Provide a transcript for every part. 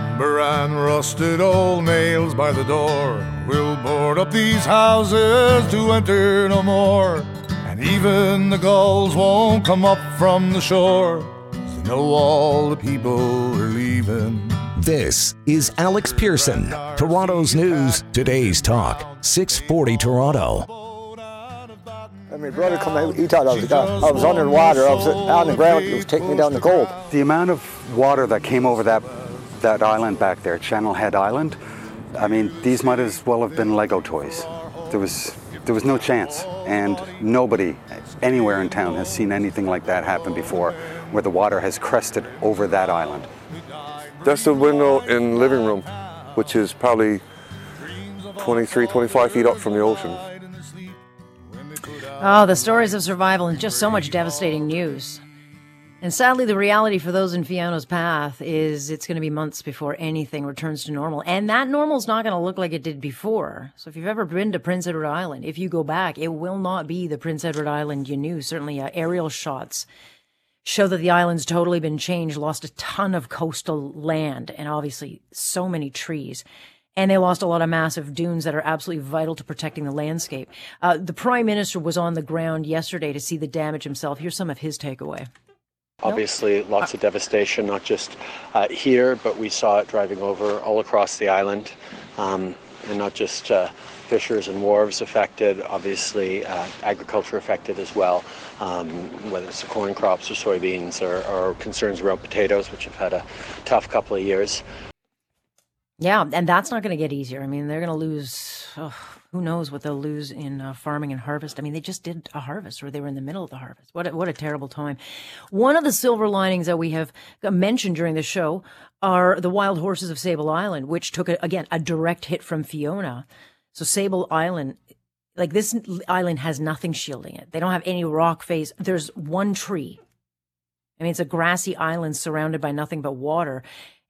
Lumber and rusted old nails by the door. We'll board up these houses to enter no more. And even the gulls won't come up from the shore. They know all the people are leaving. This is Alex Pierson, Toronto's News, today's talk, 640 Toronto. And my brother come out, he thought I was gone. I was underwater, I was on the ground, it was taking me down the cold. The amount of water that came over that that island back there, Channel Head Island, I mean, these might as well have been Lego toys. There was there was no chance, and nobody anywhere in town has seen anything like that happen before, where the water has crested over that island. That's the window in the living room, which is probably 23, 25 feet up from the ocean. Oh, the stories of survival and just so much devastating news. And sadly, the reality for those in Fiona's path is it's going to be months before anything returns to normal. And that normal is not going to look like it did before. So if you've ever been to Prince Edward Island, if you go back, it will not be the Prince Edward Island you knew. Certainly, uh, aerial shots show that the island's totally been changed, lost a ton of coastal land, and obviously so many trees and they lost a lot of massive dunes that are absolutely vital to protecting the landscape. Uh, the prime minister was on the ground yesterday to see the damage himself. Here's some of his takeaway. Obviously, lots of devastation, not just uh, here, but we saw it driving over all across the island, um, and not just uh, fishers and wharves affected, obviously, uh, agriculture affected as well, um, whether it's the corn crops or soybeans or, or concerns around potatoes, which have had a tough couple of years. Yeah, and that's not going to get easier. I mean, they're going to lose. Oh, who knows what they'll lose in uh, farming and harvest? I mean, they just did a harvest, or they were in the middle of the harvest. What a, what a terrible time! One of the silver linings that we have mentioned during the show are the wild horses of Sable Island, which took a, again a direct hit from Fiona. So Sable Island, like this island, has nothing shielding it. They don't have any rock face. There's one tree. I mean, it's a grassy island surrounded by nothing but water.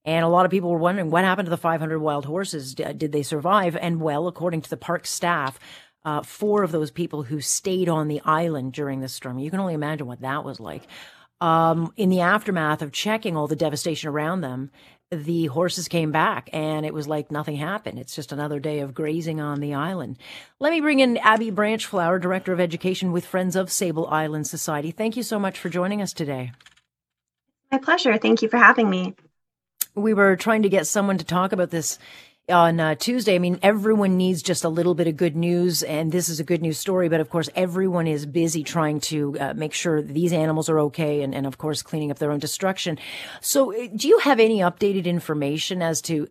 And a lot of people were wondering what happened to the 500 wild horses. Did they survive? And well, according to the park staff, uh, four of those people who stayed on the island during the storm, you can only imagine what that was like. Um, in the aftermath of checking all the devastation around them, the horses came back and it was like nothing happened. It's just another day of grazing on the island. Let me bring in Abby Branchflower, Director of Education with Friends of Sable Island Society. Thank you so much for joining us today. My pleasure. Thank you for having me we were trying to get someone to talk about this on uh, Tuesday. I mean, everyone needs just a little bit of good news, and this is a good news story. But of course, everyone is busy trying to uh, make sure these animals are okay, and, and of course, cleaning up their own destruction. So, uh, do you have any updated information as to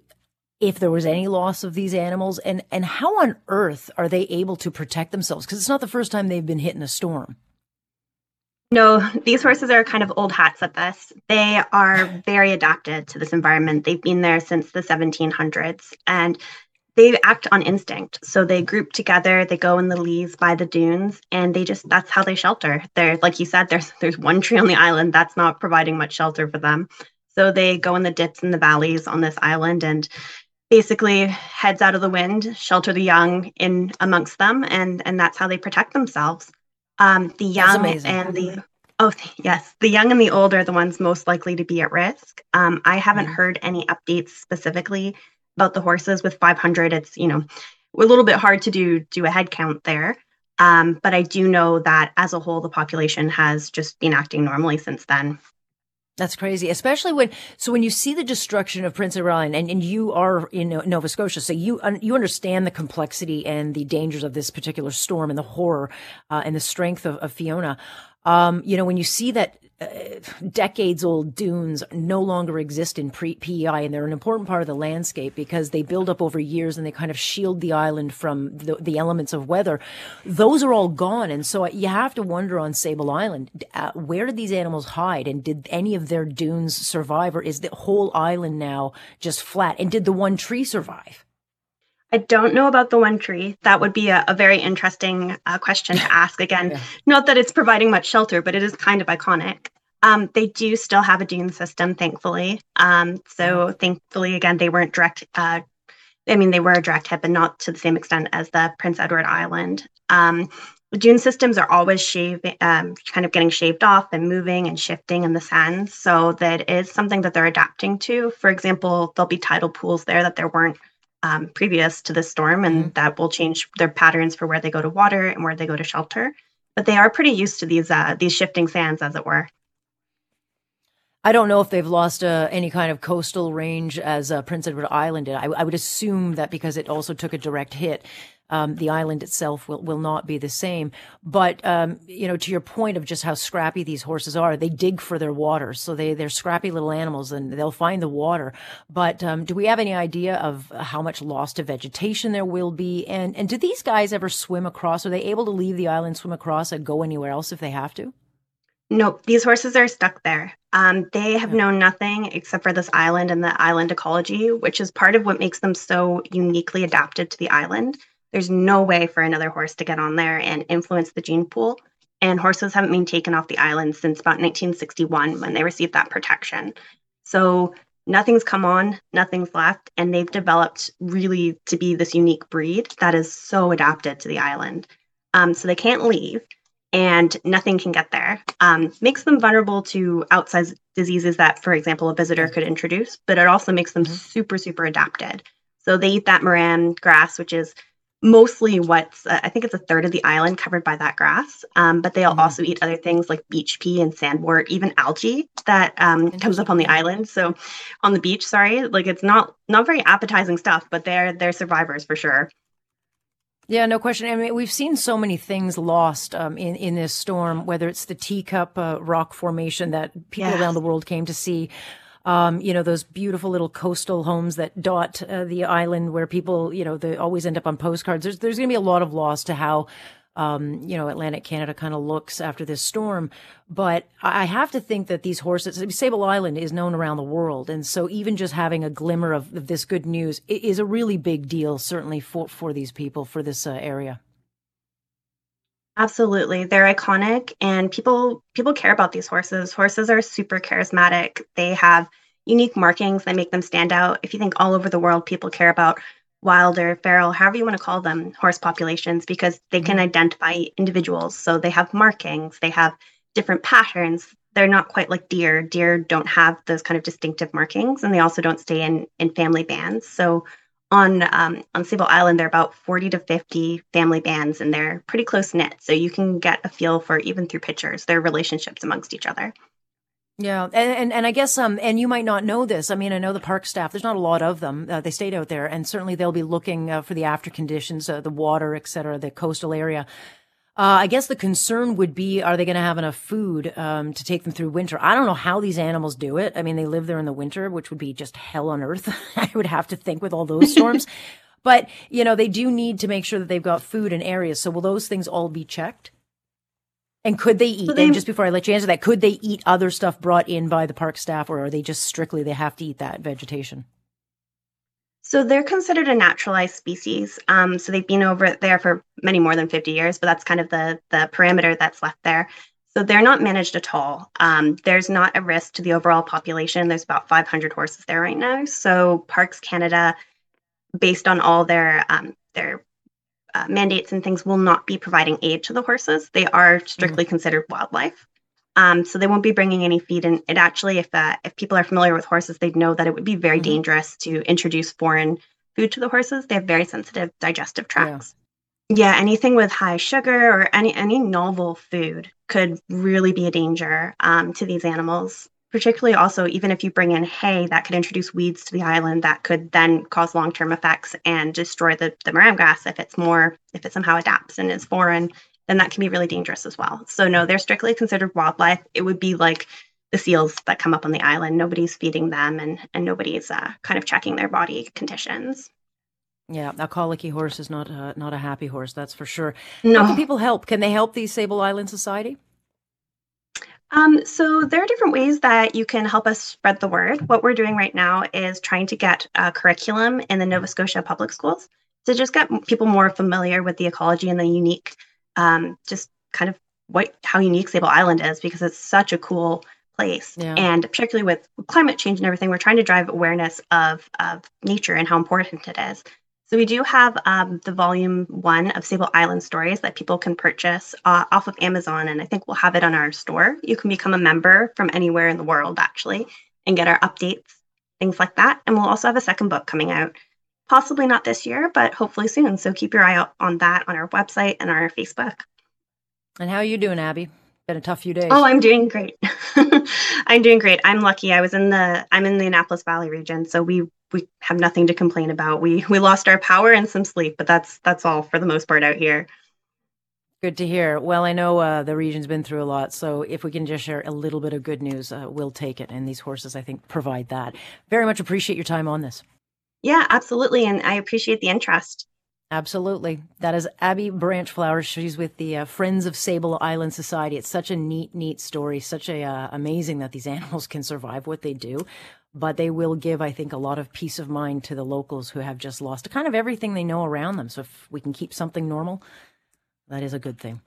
if there was any loss of these animals, and and how on earth are they able to protect themselves? Because it's not the first time they've been hit in a storm. No, these horses are kind of old hats at this. They are very adapted to this environment. They've been there since the 1700s and they act on instinct. So they group together, they go in the leaves by the dunes, and they just that's how they shelter. They're like you said, there's there's one tree on the island that's not providing much shelter for them. So they go in the dips and the valleys on this island and basically heads out of the wind, shelter the young in amongst them, and and that's how they protect themselves. Um, the young and the oh yes, the young and the old are the ones most likely to be at risk. Um, I haven't mm-hmm. heard any updates specifically about the horses with 500. It's you know a little bit hard to do do a head count there. Um, but I do know that as a whole, the population has just been acting normally since then. That's crazy, especially when so when you see the destruction of Prince Island, and, and you are in Nova Scotia, so you you understand the complexity and the dangers of this particular storm and the horror uh, and the strength of, of Fiona. Um, you know, when you see that uh, decades old dunes no longer exist in pre- PEI, and they're an important part of the landscape because they build up over years and they kind of shield the island from the, the elements of weather. Those are all gone, and so you have to wonder on Sable Island, uh, where did these animals hide, and did any of their dunes survive, or is the whole island now just flat? And did the one tree survive? I don't know about the one tree. That would be a, a very interesting uh, question to ask. Again, yeah. not that it's providing much shelter, but it is kind of iconic. Um, they do still have a dune system, thankfully. Um, so thankfully, again, they weren't direct. Uh, I mean, they were a direct hit, but not to the same extent as the Prince Edward Island. Um, dune systems are always shaving, um, kind of getting shaved off and moving and shifting in the sands. So that is something that they're adapting to. For example, there'll be tidal pools there that there weren't um, previous to the storm, and mm-hmm. that will change their patterns for where they go to water and where they go to shelter. But they are pretty used to these uh, these shifting sands, as it were. I don't know if they've lost uh, any kind of coastal range as uh, Prince Edward Island did. I, I, would assume that because it also took a direct hit, um, the island itself will, will not be the same. But um, you know, to your point of just how scrappy these horses are, they dig for their water, so they they're scrappy little animals, and they'll find the water. But um, do we have any idea of how much loss to vegetation there will be? And and do these guys ever swim across? Are they able to leave the island, swim across, and go anywhere else if they have to? Nope, these horses are stuck there. Um, they have known nothing except for this island and the island ecology, which is part of what makes them so uniquely adapted to the island. There's no way for another horse to get on there and influence the gene pool. And horses haven't been taken off the island since about 1961 when they received that protection. So nothing's come on, nothing's left, and they've developed really to be this unique breed that is so adapted to the island. Um, so they can't leave and nothing can get there. Um, makes them vulnerable to outside diseases that, for example, a visitor could introduce, but it also makes them mm-hmm. super, super adapted. So they eat that marram grass, which is mostly what's, uh, I think it's a third of the island covered by that grass. Um, but they'll mm-hmm. also eat other things like beach pea and sandwort, even algae that um, comes up on the island. So on the beach, sorry, like it's not not very appetizing stuff, but they're they're survivors for sure. Yeah, no question. I mean, we've seen so many things lost um, in in this storm. Whether it's the teacup uh, rock formation that people yes. around the world came to see, um, you know, those beautiful little coastal homes that dot uh, the island, where people, you know, they always end up on postcards. There's there's going to be a lot of loss to how um, you know, Atlantic Canada kind of looks after this storm. But I have to think that these horses, Sable Island is known around the world. And so even just having a glimmer of, of this good news is a really big deal, certainly for, for these people, for this uh, area. Absolutely. They're iconic and people people care about these horses. Horses are super charismatic. They have unique markings that make them stand out. If you think all over the world people care about wild or feral, however you want to call them, horse populations, because they can mm-hmm. identify individuals. So they have markings, they have different patterns. They're not quite like deer. Deer don't have those kind of distinctive markings, and they also don't stay in in family bands. So on um, on Sable Island, there are about 40 to 50 family bands, and they're pretty close knit. So you can get a feel for even through pictures their relationships amongst each other. Yeah, and, and, and I guess um and you might not know this. I mean, I know the park staff. There's not a lot of them. Uh, they stayed out there, and certainly they'll be looking uh, for the after conditions, uh, the water, et cetera, the coastal area. Uh, I guess the concern would be: Are they going to have enough food um, to take them through winter? I don't know how these animals do it. I mean, they live there in the winter, which would be just hell on earth. I would have to think with all those storms. but you know, they do need to make sure that they've got food in areas. So will those things all be checked? And could they eat? So they, and just before I let you answer that, could they eat other stuff brought in by the park staff, or are they just strictly they have to eat that vegetation? So they're considered a naturalized species. Um, so they've been over there for many more than 50 years, but that's kind of the the parameter that's left there. So they're not managed at all. Um, there's not a risk to the overall population. There's about 500 horses there right now. So Parks Canada, based on all their um, their uh, mandates and things will not be providing aid to the horses. They are strictly mm considered wildlife. Um, so they won't be bringing any feed. And it actually, if uh, if people are familiar with horses, they'd know that it would be very mm-hmm. dangerous to introduce foreign food to the horses. They have very sensitive digestive tracts. Yeah. yeah, anything with high sugar or any any novel food could really be a danger um, to these animals particularly also even if you bring in hay that could introduce weeds to the island that could then cause long-term effects and destroy the, the marram grass if it's more if it somehow adapts and is foreign then that can be really dangerous as well so no they're strictly considered wildlife it would be like the seals that come up on the island nobody's feeding them and and nobody's uh, kind of checking their body conditions yeah, a colicky horse is not a, not a happy horse, that's for sure. No. How can people help? Can they help the Sable Island Society? Um, so there are different ways that you can help us spread the word. What we're doing right now is trying to get a curriculum in the Nova Scotia public schools to just get people more familiar with the ecology and the unique, um, just kind of what how unique Sable Island is because it's such a cool place. Yeah. And particularly with climate change and everything, we're trying to drive awareness of, of nature and how important it is. So we do have um, the volume one of Sable Island Stories that people can purchase uh, off of Amazon, and I think we'll have it on our store. You can become a member from anywhere in the world, actually, and get our updates, things like that. And we'll also have a second book coming out, possibly not this year, but hopefully soon. So keep your eye out on that on our website and our Facebook. And how are you doing, Abby? Been a tough few days. Oh, I'm doing great. I'm doing great. I'm lucky. I was in the I'm in the Annapolis Valley region, so we we have nothing to complain about. We we lost our power and some sleep, but that's that's all for the most part out here. Good to hear. Well, I know uh, the region's been through a lot, so if we can just share a little bit of good news, uh, we'll take it. And these horses, I think, provide that. Very much appreciate your time on this. Yeah, absolutely, and I appreciate the interest. Absolutely. That is Abby Branchflower. She's with the uh, Friends of Sable Island Society. It's such a neat, neat story. Such a uh, amazing that these animals can survive what they do. But they will give, I think, a lot of peace of mind to the locals who have just lost kind of everything they know around them. So if we can keep something normal, that is a good thing.